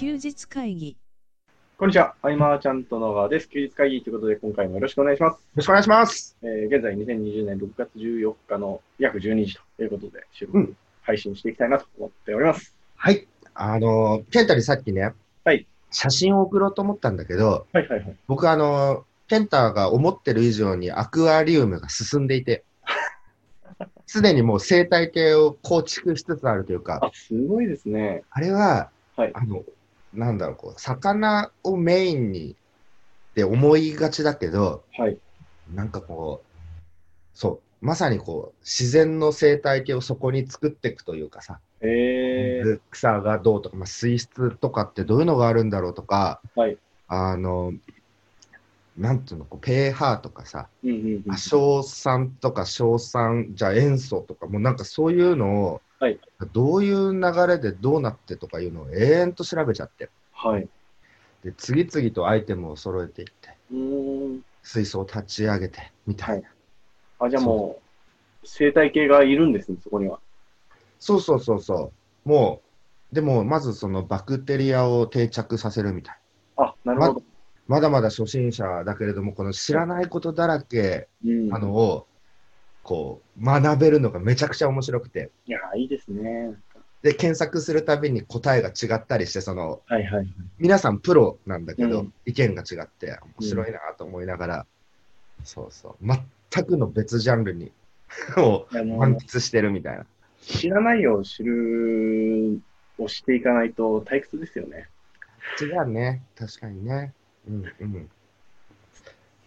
休日会議こんにちは。アイマーちゃんと野川です。休日会議ということで、今回もよろしくお願いします。よろしくお願いします。えー現在2020年6月14日の約12時ということで、収録、うん配信していきたいなと思っております。はい。あの、ケンタにさっきね、はい写真を送ろうと思ったんだけど、はいはいはい。僕あの、ケンタが思ってる以上にアクアリウムが進んでいて、すでにもう生態系を構築しつつあるというか、あ、すごいですね。あれは、はいあの、なんだろう、こう、魚をメインにって思いがちだけど、はい。なんかこう、そう、まさにこう、自然の生態系をそこに作っていくというかさ、えー、草がどうとか、まあ、水質とかってどういうのがあるんだろうとか、はい。あの、なんていうの、こう pH とかさ、うんうんうん。硝酸とか硝酸、じゃあ塩素とか、もうなんかそういうのを、はいどういう流れでどうなってとかいうのを永遠と調べちゃって、はい。で次々とアイテムを揃えていって。水槽を立ち上げてみたいな。あ、じゃあもう、生態系がいるんですね、そこには。そうそうそうそう。もう、でもまずそのバクテリアを定着させるみたいな。あ、なるほど。まだまだ初心者だけれども、この知らないことだらけうん。なのを、こう、学べるのがめちゃくちゃ面白くて。いや、いいですね。で、検索するたびに答えが違ったりして、その、はいはい。皆さんプロなんだけど、うん意見が違って、面白いなと思いながら、そうそう、全くの別ジャンルに、を満喫してるみたいな。知らないを知るをしていかないと退屈ですよね。違うね、確かにね。うんうん。い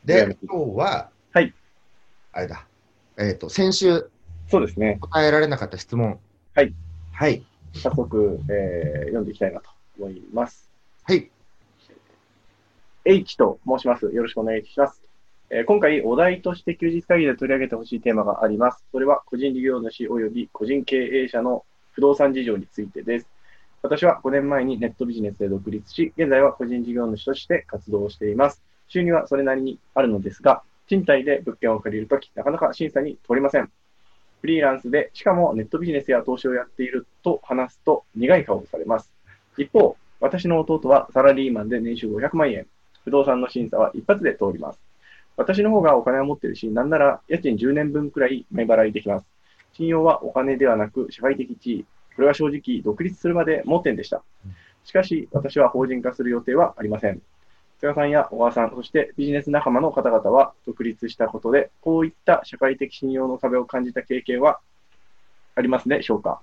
でや、今日は、はい。あれだ、えっ、と、先週そうですね。答えられなかった質問。はい。はい。早速、えー読んでいきたいなと思います。はい。H と申します。よろしくお願いします。えー今回、お題として休日会議で取り上げてほしいテーマがあります。それは、個人事業主及び個人経営者の不動産事情についてです。私は5年前にネットビジネスで独立し、現在は個人事業主として活動をしています。収入はそれなりにあるのですが、賃貸で物件を借りるとき、なかなか審査に通りません。フリーランスで、しかもネットビジネスや投資をやっていると話すと苦い顔をされます。一方、私の弟はサラリーマンで年収500万円。不動産の審査は一発で通ります。私の方がお金を持っているし、なんなら家賃10年分くらい目払いできます。信用はお金ではなく社会的地位。これは正直独立するまで盲点でした。しかし、私は法人化する予定はありません。菅さんや小川さん、そしてビジネス仲間の方々は独立したことで、こういった社会的信用の壁を感じた経験はありますでしょうか？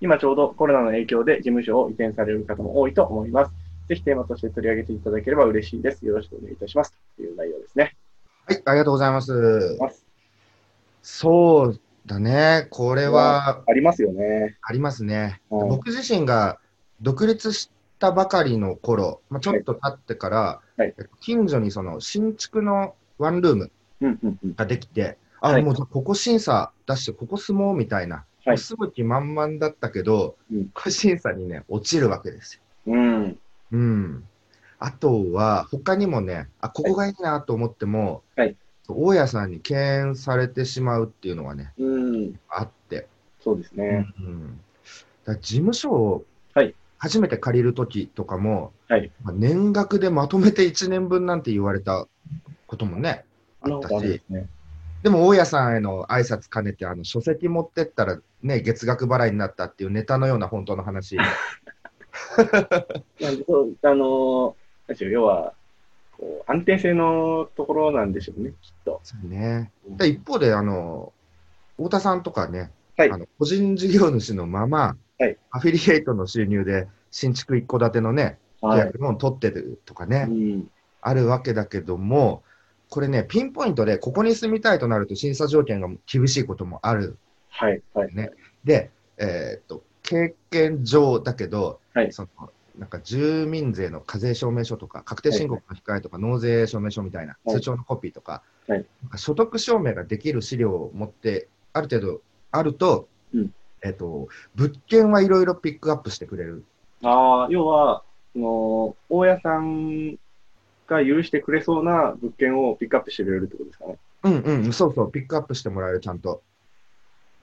今ちょうどコロナの影響で事務所を移転される方も多いと思います。ぜひテーマとして取り上げていただければ嬉しいです。よろしくお願いいたします。という内容ですね。はい、ありがとうございます。そうだね。これはありますよね。ありますね。うん僕自身が独立したばかりの頃、まあ、ちょっと経ってから、はいえっと近所にその新築のワンルームうんうんうん。ができて、あ、はいもうここ審査出して、ここ住もうみたいな、はいすぐ気満々だったけど、うんこれ審査にね、落ちるわけですよ。うん。うん。あとは、他にもね、あ、ここがいいなと思っても、はい大家さんに敬遠されてしまうっていうのはね、うん。あって。そうですね。うん、だ事務所をはい初めて借りるときとかも、はいまあ年額でまとめて1年分なんて言われたこともね、あったしね。でも大家さんへの挨拶兼ねて、あの書籍持ってったら、ね、月額払いになったっていうネタのような本当の話。あのー要は、こう安定性のところなんでしょうね、きっと。そうね、で一方であの、太田さんとかね、はいあの個人事業主のまま、はいアフィリエイトの収入で新築一戸建てのね、契はい。約ローン取ってるとかね、うん。あるわけだけども、これね、ピンポイントでここに住みたいとなると審査条件が厳しいこともある。はい。はい。ねで、えーっと、経験上だけど、はいそのなんか住民税の課税証明書とか、確定申告の控えとか、納税証明書みたいな、はい通帳のコピーとか、はい所得証明ができる資料を持って、ある程度あると、うんえーっと、物件はいろいろピックアップしてくれる。ああ、要は、その、大家さんが許してくれそうな物件をピックアップしてくれるってことですかね。うんうん、そうそう、ピックアップしてもらえる、ちゃんと。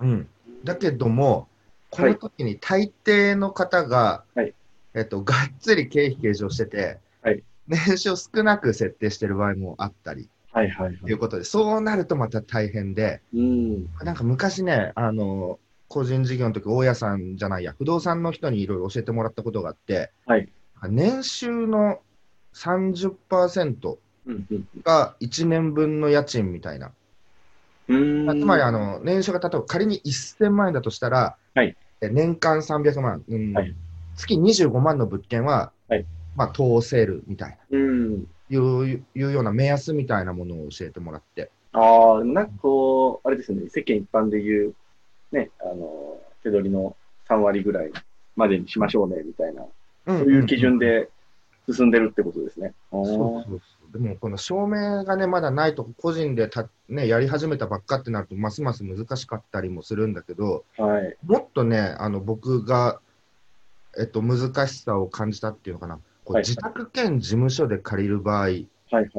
うん。だけども、この時に大抵の方が、はいえっと、がっつり経費計上してて、はい年収を少なく設定してる場合もあったりはいはいはいということで、そうなるとまた大変で、うん。なんか昔ね、あの、個人事業の時、大家さんじゃないや、不動産の人にいろいろ教えてもらったことがあって、はい年収の30%うんうんが1年分の家賃みたいな。うん。つまり、あの、年収が例えば仮に1000万円だとしたら、はいえ年間300万、うんはい月25万の物件は、はいまあ、通せるみたいな。うん。いういうような目安みたいなものを教えてもらって。ああ、なんかこう、あれですよね、世間一般で言う、ね、あの、手取りの3割ぐらいまでにしましょうね、みたいな、そそういう基準で進んでるってことですね。そうそうそう。でも、この証明がね、まだないと、個人でた、ね、やり始めたばっかってなると、ますます難しかったりもするんだけど、はい。もっとね、あの僕が、えっと、難しさを感じたっていうのかな、こうはい自宅兼事務所で借りる場合はいはい。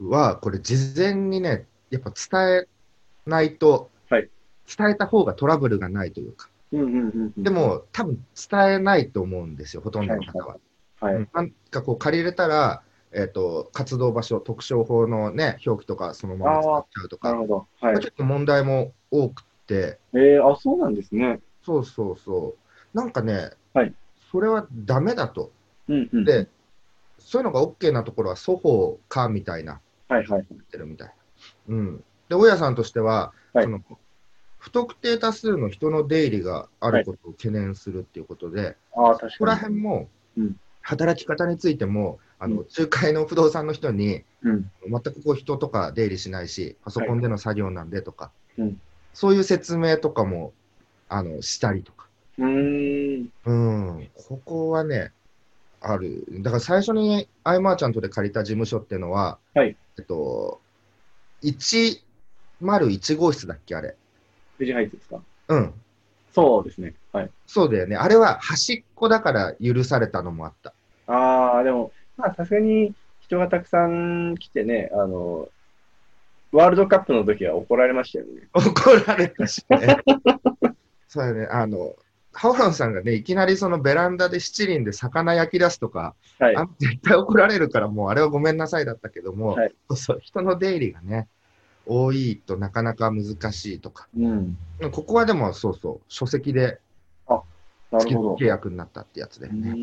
は、これ、事前にね、やっぱ伝えないと、はい伝えた方がトラブルがないというか、うんうんうんうん。で、も、多分伝えないと思うんですよ、ほとんどの方は。はい。うんなんかこう借りれたら、えっと活動場所、特徴法の、ね、表記とかそのまま使っちゃうとか、なるほど。はい。結構問題も多くて、えー、あ、そうなんですね。そうそうそう、なんかね、はいそれはダメだと、うんうん。で、そういうのが OK なところは双方かみたいな、はいはい。言ってるみたいな。うん、で、大家さんとしては、はいその不特定多数の人の出入りがあることを懸念するっていうことで、ああ、確かに。ここら辺も、うん働き方についても、あのうん仲介の不動産の人に、うん。全くこう人とか出入りしないし、パソコンでの作業なんでとか、うんそういう説明とかもあのしたりとか、うーん。うん、ここはね、ある。だから最初にアイマーちゃんとで借りた事務所っていうのは、はいえっと、101号室だっけ、あれ。富士ハイツですかうん、そうですね。はい。そうだよね。あれは端っこだから許されたのもあった。ああ、でも、まあ、さすがに人がたくさん来てね、あの、ワールドカップの時は怒られましたよね。怒られたしね。そうだね、あの、ハワロンさんがね、いきなりそのベランダで七輪で魚焼き出すとか、はい。あ絶対怒られるから、もうあれはごめんなさいだったけども、はいそうそう人の出入りがね、多いとなかなか難しいとか、うん。ここはでもそうそう、書籍でな月。契約になったってやつだよね。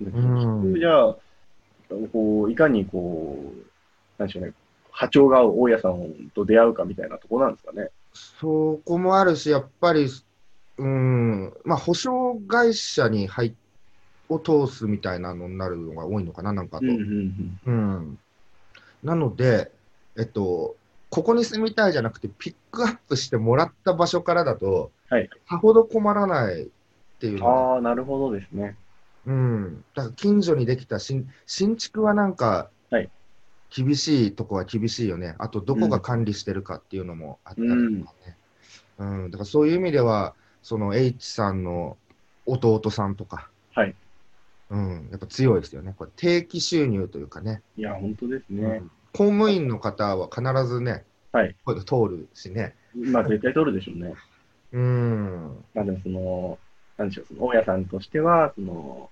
じゃあ、こう、いかにこう、なんでしょうね、波長が合う大家さんと出会うかみたいなところなんですかね。そこもあるし、やっぱり、うん、まあ、保証会社に入っを通すみたいなのになるのが多いのかな、なんかと。うんうんうん、なので、えっと、ここに住みたいじゃなくて、ピックアップしてもらった場所からだと、はいさほど困らないっていうああ、なるほどですね。うん、だから近所にできた新新築はなんか、はい厳しいとこは厳しいよね。あと、どこが管理してるかっていうのもあったりとかね。うんだからそういう意味では、その H さんの弟さんとか、はいうん、やっぱ強いですよね。これ定期収入というかね。いや、本当ですね。公務員の方は必ずね、はい通るしね。まあ、絶対取るでしょうね。うん。まあ、でも、その、なんでしょう、その大家さんとしては、その、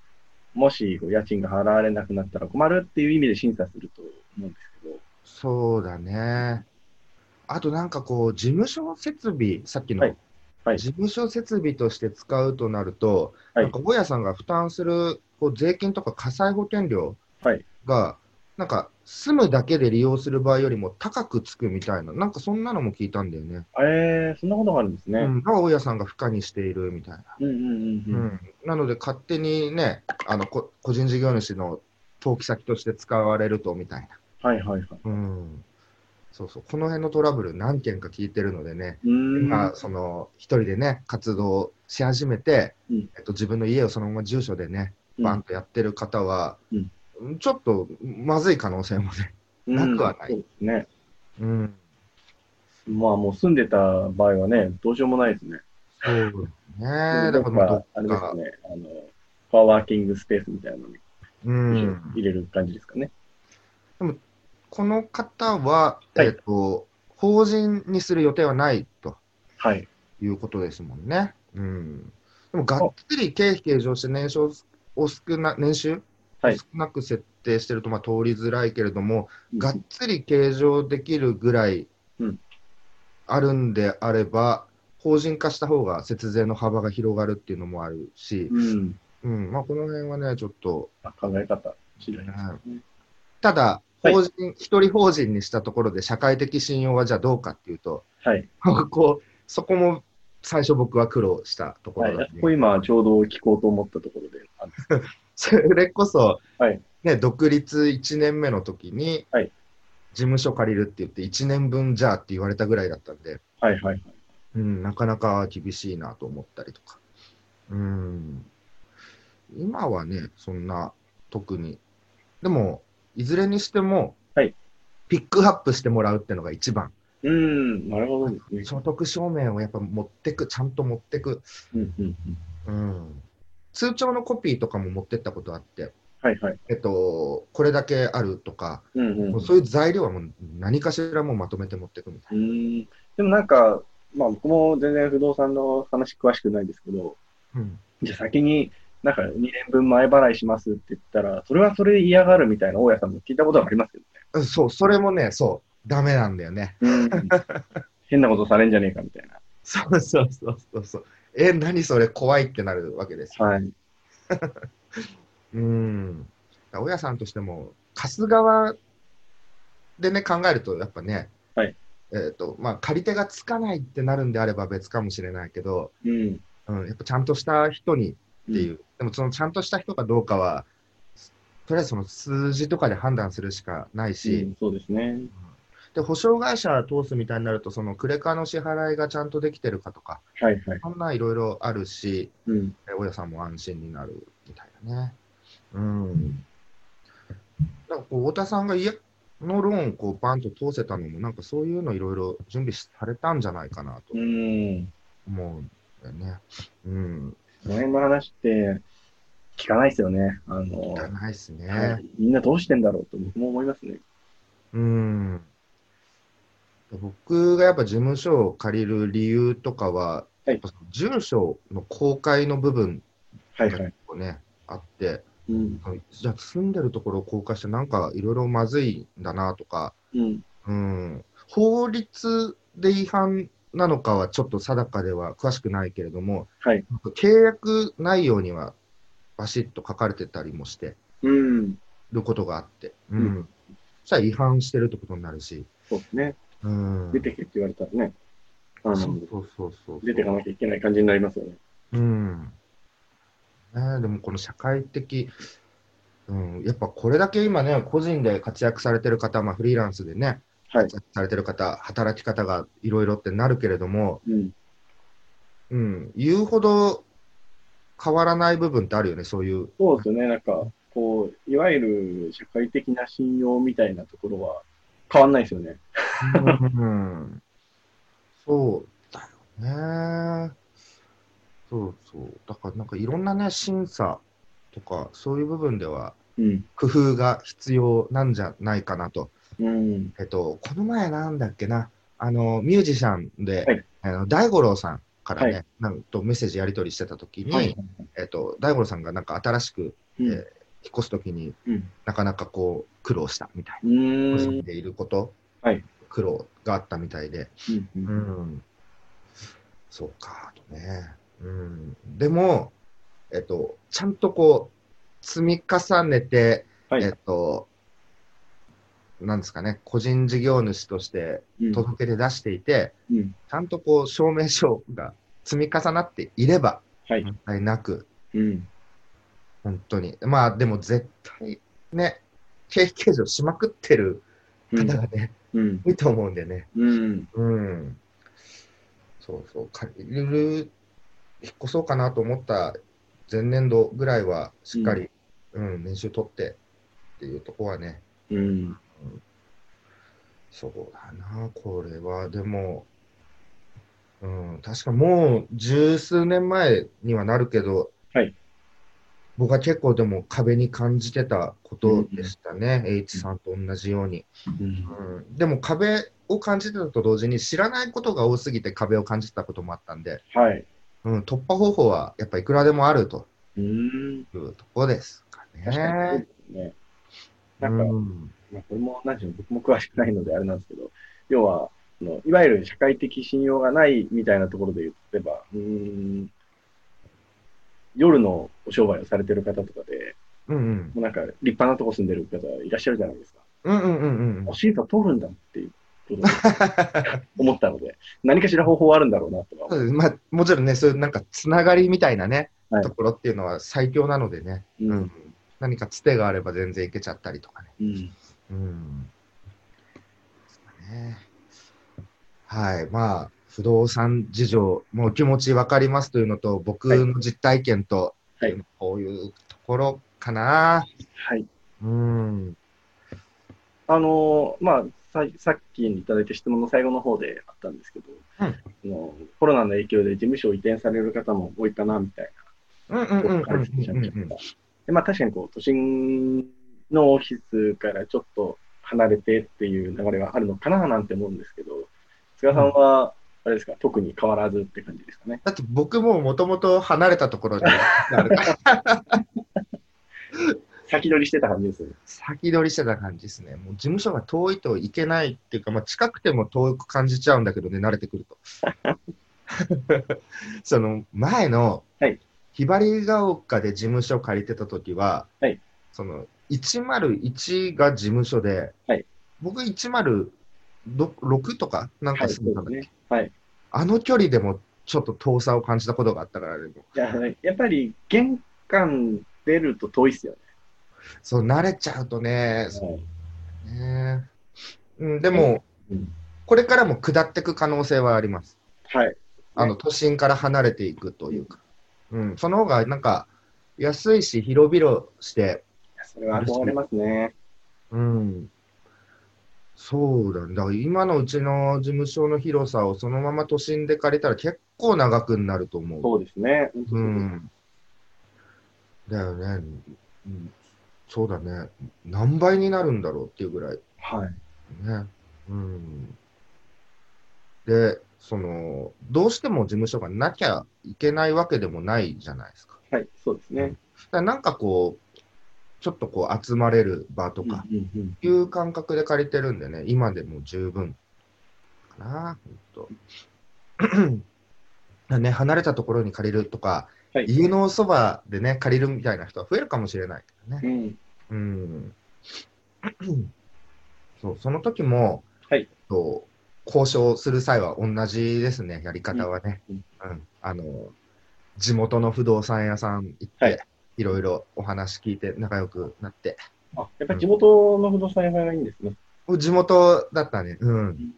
もしこう家賃が払われなくなったら困るっていう意味で審査すると思うんですけど、そうだね。あとなんかこう、事務所設備、さっきの、はいはい事務所設備として使うとなると、はいなんか大家さんが負担するこう税金とか火災保険料はいが、なんか住むだけで利用する場合よりも高くつくみたいな、なんかそんなのも聞いたんだよね。えー、そんなことがあるんですね。うん、が大家さんが負荷にしているみたいな。うんうんうんううん。ん、なので、勝手にね、あのこ個人事業主の登記先として使われるとみたいな、はいはいはい。うん、そうそう、この辺のトラブル、何件か聞いてるのでね。今、その一人でね、活動し始めて、うんえっと、自分の家をそのまま住所でね、うんバンとやってる方は、うんちょっとまずい可能性もね、なくはないうんそうですね。うん、まあもう住んでた場合はね、どうしようもないですね。そうね、だからあれですか、ね、あの、パワーキングスペースみたいなのにうん、入れる感じですかね。この方は、はいえっと、法人にする予定はないと。はい。いうことですもんね。うん。でも、がっつり経費計上して年商を少な、年収はい少なく設定してるとまあ通りづらいけれども、うんがっつり計上できるぐらいうんあるんであれば、法人化した方が節税の幅が広がるっていうのもあるし、うん。うんまあ、この辺はね、ちょっと、まあ考え方次第ですね。ただ、はい法人、一人法人にしたところで社会的信用はじゃあどうかっていうと、はい。こうそこも最初僕は苦労したとこはい。ろだねあそこ今ちょうど聞こうと思ったところで。それこそ、はいね、独立1年目の時に、はい事務所借りるって言って、1年分じゃあって言われたぐらいだったんで、はいはい。うん、なかなか厳しいなと思ったりとか。うん、今はね、そんな特に。でも、いずれにしても、はいピックアップしてもらうってのが一番。うん、なるほどですね。所得証明をやっぱ持ってく、ちゃんと持ってく。うんうんうん。うん、通帳のコピーとかも持ってったことあって、はいはい。えっと、これだけあるとか、うんうんそういう材料はもう何かしらもうまとめて持っていくみたいうん。でもなんか、まあ僕も全然不動産の話詳しくないですけど、な。うんじゃあ先になんか2年分前払いしますって言ったら、それはそれで嫌がるみたいな大家さんも聞いたことがありますけうんそう、それもね、そう、ダメなんだよね。どね。変なことされんじゃねえかみたいな。そうそうそうそうそう。え、何それ怖いってなるわけですよ。はい。うん。大家さんとしても、貸す側でね、考えると、やっぱね、はいえっ、と、まあ、借り手がつかないってなるんであれば別かもしれないけど、うん。うん、やっぱちゃんとした人にっていう、でもそのちゃんとした人かどうかは、とりあえずその数字とかで判断するしかないうんし、そうですね。で保証会社通すみたいになると、そのクレカの支払いがちゃんとできてるかとか、はいはい。そんないろいろあるし、うん。え大家さんも安心になるみたいなね。うん。なんかこう太田さんが家のローンこうバンと通せたのも、なんかそういうのいろいろ準備されたんじゃないかなとうん。思うんだよね。うん。この辺の話って聞かないですよね。あの、じゃないですね。はいみんなどうしてんだろうと僕も思いますね。うん。僕がやっぱ事務所を借りる理由とかは、はい住所の公開の部分がはいはい。あって、うん。じゃあ住んでるところを公開してなんかいろいろまずいんだなとか、うん。うん、法律で違反なのかはちょっと定かでは詳しくないけれども、はい。契約内容にはバシッと書かれてたりもしてうん。ることがあって、うんうんそしたら違反してるってことになるし、そうですね。うん、出てけって言われたらね。あのそうそうそう出ていかなきゃいけない感じになりますよね。うんね、でもこの社会的、うん、やっぱこれだけ今ね、個人で活躍されてる方、まあ、フリーランスでね、はい活躍されてる方、働き方がいろいろってなるけれども、うん。うん、言うほど変わらない部分ってあるよね、そういう。そうですよね。なんか、こう、いわゆる社会的な信用みたいなところは変わんないですよね。うん、そうだよね。そうそう。だからなんかいろんなね、審査とか、そういう部分ではうん。工夫が必要なんじゃないかなと。うん。えっと、この前なんだっけな、あの、ミュージシャンで、はいあの大五郎さんからね、はなんとメッセージやり取りしてたときに、はい。えっと、大五郎さんがなんか新しく、うん。えー引っ越すときにうん。なかなかこう苦労したみたいな、う個ーん。人でいること、はい苦労があったみたいで、うんううんん、そうかとね、うん、でも、えっと、ちゃんとこう積み重ねて、はいえっと、なんですかね、個人事業主としてうん届け出出していて、うん。ちゃんとこう証明書が積み重なっていれば、はい。問題なく、うん。本当に。まあでも絶対ね、経費計上しまくってるうん方がね、うん。多いと思うんでね。うん。うん。そうそう。借りる、引っ越そうかなと思った前年度ぐらいは、しっかり、うん、年収取ってっていうとこはね、うん。そうだな、これは。でも、うん、確かもう十数年前にはなるけど、はい僕は結構でも壁に感じてたことでしたね、H さんと同じように、うん。うん。でも壁を感じてたと同時に知らないことが多すぎて壁を感じてたこともあったんで、はい。うん、突破方法はやっぱいくらでもあると。うーん。いうとこですかね。ね。なんか、うんまあ、これも、なんていうの、僕も詳しくないのであれなんですけど、要は、あのいわゆる社会的信用がないみたいなところで言えば、うーん、夜のお商売をされてる方とかで、うんうん。もうなんか立派なとこ住んでる方いらっしゃるじゃないですか。うんうんうんうん。おシート通るんだっていう 思ったので、何かしら方法はあるんだろうなとは思そうです。まあ、もちろんね、そういうなんかつながりみたいなね、はい。ところっていうのは最強なのでね、う。うん。何かつてがあれば全然いけちゃったりとかね。うん。うん。ね。はい、まあ、不動産事情、もう気持ち分かりますというのと、僕の実体験と、はいこういうところかな。はい。うん。あのーまあ、ささっきいただいた質問の最後の方であったんですけど、うんあのコロナの影響で事務所を移転される方も多いかなみたいうんうんうんうんなでまあ、確かにこう都心のオフィスからちょっと離れてっていう流れがあるのかななんて思うんですけど、菅さんは、あれですか、特に変わらずって感じですかね？だって僕ももともと離れたところにあるから、先取りしてた感じですよね。先取りしてた感じですね。もう事務所が遠いといけないっていうか、まあ、近くても遠く感じちゃうんだけどね、慣れてくると。その前の、はいひばりが丘で事務所借りてた時は、はいその101が事務所で、はい僕106とかなんはい、か住んだだそうんですね。はい。あの距離でもちょっと遠さを感じたことがあったから、でもいややっぱり玄関出ると遠いっすよそう慣れちゃうとね、ね。ねうん、でも、うんこれからも下っていく可能性はあります。はい。あの都心から離れていくというか、うん、その方がなんか安いし、広々して、それは憧れますね。うん、そうだね、だから今のうちの事務所の広さをそのまま都心で借りたら結構長くなると思う。そうですね。うん、だよね、うん、そうだね、何倍になるんだろうっていうぐらい。はい。ね。うん。で、その、どうしても事務所がなきゃいけないわけでもないじゃないですか。はい、そうですね。だからなんかこう、ちょっとこう集まれる場とかいう感覚で借りてるんでね、今でも十分かな、ほんと。ね、離れたところに借りるとか、はい家のそばでね、借りるみたいな人は増えるかもしれないけどね。うん。うん。そう、その時も、はいそう交渉する際は同じですね、やり方はね。うんうんあの、地元の不動産屋さん行って、はいい、ろいろお話聞いて仲良くなって。あ、やっぱり地元の不動産屋さんがいいんですね。地元だったね。うん。ん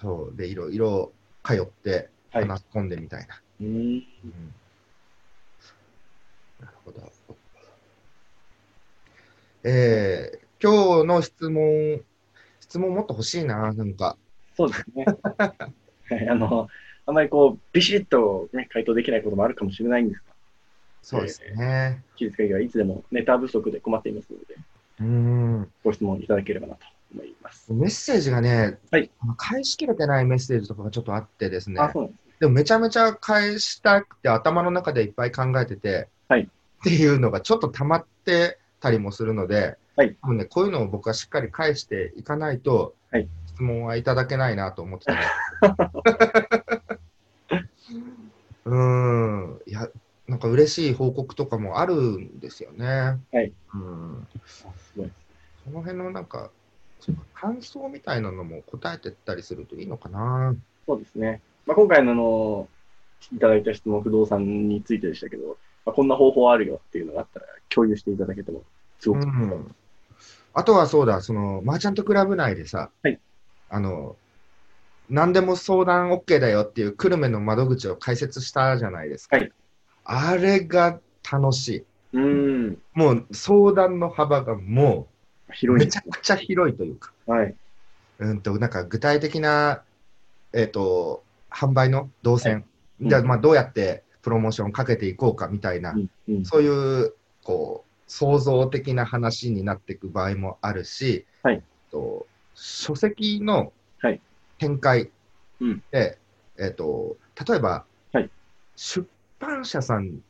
そう。で、いろいろ通ってはい。話し込んでみたいな。うん。うんなるほど。えー、今日の質問、質問もっと欲しいな、なんか。そうですね。はい。あの、あまりこう、ビシッとね、回答できないこともあるかもしれないんですが、そうですね。休日会議はいつでもネタ不足で困っていますので、うん。ご質問いただければなと思います。メッセージがね、はい返しきれてないメッセージとかがちょっとあってですね。あ、そうなんですね。でもめちゃめちゃ返したくて頭の中でいっぱい考えてて、はいっていうのがちょっと溜まってたりもするので、はい多分ね、こういうのを僕はしっかり返していかないと、はい質問はいただけないなと思ってたね うーん、いや、なんか嬉しい報告とかもあるんですよね。はいうん。その辺のなんか感想みたいなのも答えてったりするといいのかな。そうですね。まあ、今回のあの、いただいた質問、不動産についてでしたけど、まあ、こんな方法あるよっていうのがあったら共有していただけても、すごく、うんあとはそうだ、そのマーチャントクラブ内でさ、はいあの、何でも相談 OK だよっていう久留米の窓口を開設したじゃないですか。はいあれが楽しい。うん、もう相談の幅がもう広いめちゃくちゃ広いというか、はい。うんと、なんか具体的な、えっ、と、販売の動線、うんじゃあまあどうやってプロモーションかけていこうかみたいな、うん。うん。そういう、こう、創造的な話になっていく場合もあるし、はい。と書籍のはい。展開うん。で、えっ、と、例えば、はい。出版社さん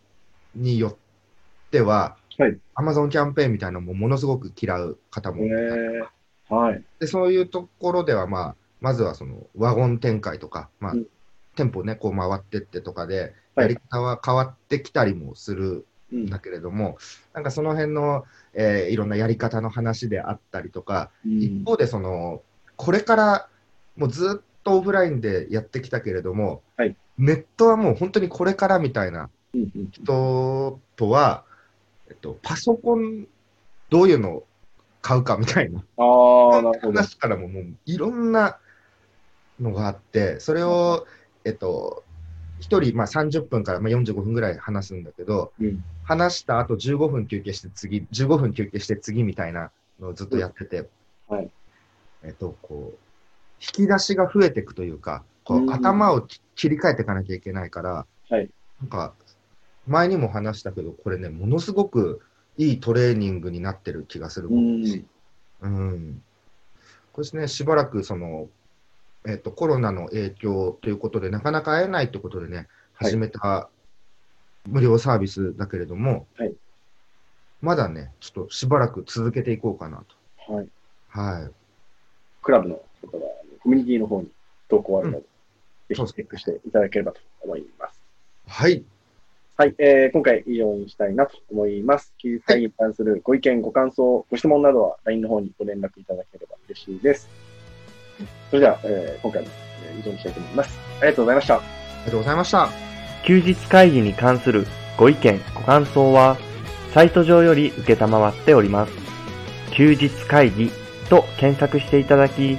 によっては、はい。Amazon キャンペーンみたいなのもものすごく嫌う方もえいたはい。で、そういうところでは、まあ、まずはそのワゴン展開とか、まあ、うん。店舗ね、こう回ってってとかで、はい。やり方は変わってきたりもするうん。んだけれども、なんかその辺の、えーいろんなやり方の話であったりとか、うん。一方でその、これからもうずっとオフラインでやってきたけれども、はいネットはもう本当にこれからみたいなうんうん人とは、えっと、パソコン、どういうのを買うかみたいな。ああ、なるほど。話からももういろんなのがあって、それを、えっと、1人、まあ、30分からまあ45分ぐらい話すんだけど、うん話した後15分休憩して次、15分休憩して次みたいなのをずっとやってて、はいえっと、こう、引き出しが増えていくというか、こうんう頭をき切り替えていかなきゃいけないから、はいなんか、前にも話したけど、これね、ものすごくいいトレーニングになってる気がするうもんん。うん、これですね、しばらくその、えっとコロナの影響ということで、なかなか会えないということでね、はい始めた無料サービスだけれども、はいまだね、ちょっとしばらく続けていこうかなはい。と。はい。クラブのコミュニティの方に投稿あるので、ぜひチそうですェックしていただければと思います。はい。はい、えー今回以上にしたいなと思います。休日会議に関するご意見、ご感想、ご質問などは LINE の方にご連絡いただければ嬉しいです。それでは、えー今回もえー以上にしたいと思います。ありがとうございました。ありがとうございました。休日会議に関するご意見、ご感想は、サイト上より受けたまわっております。休日会議と検索していただき、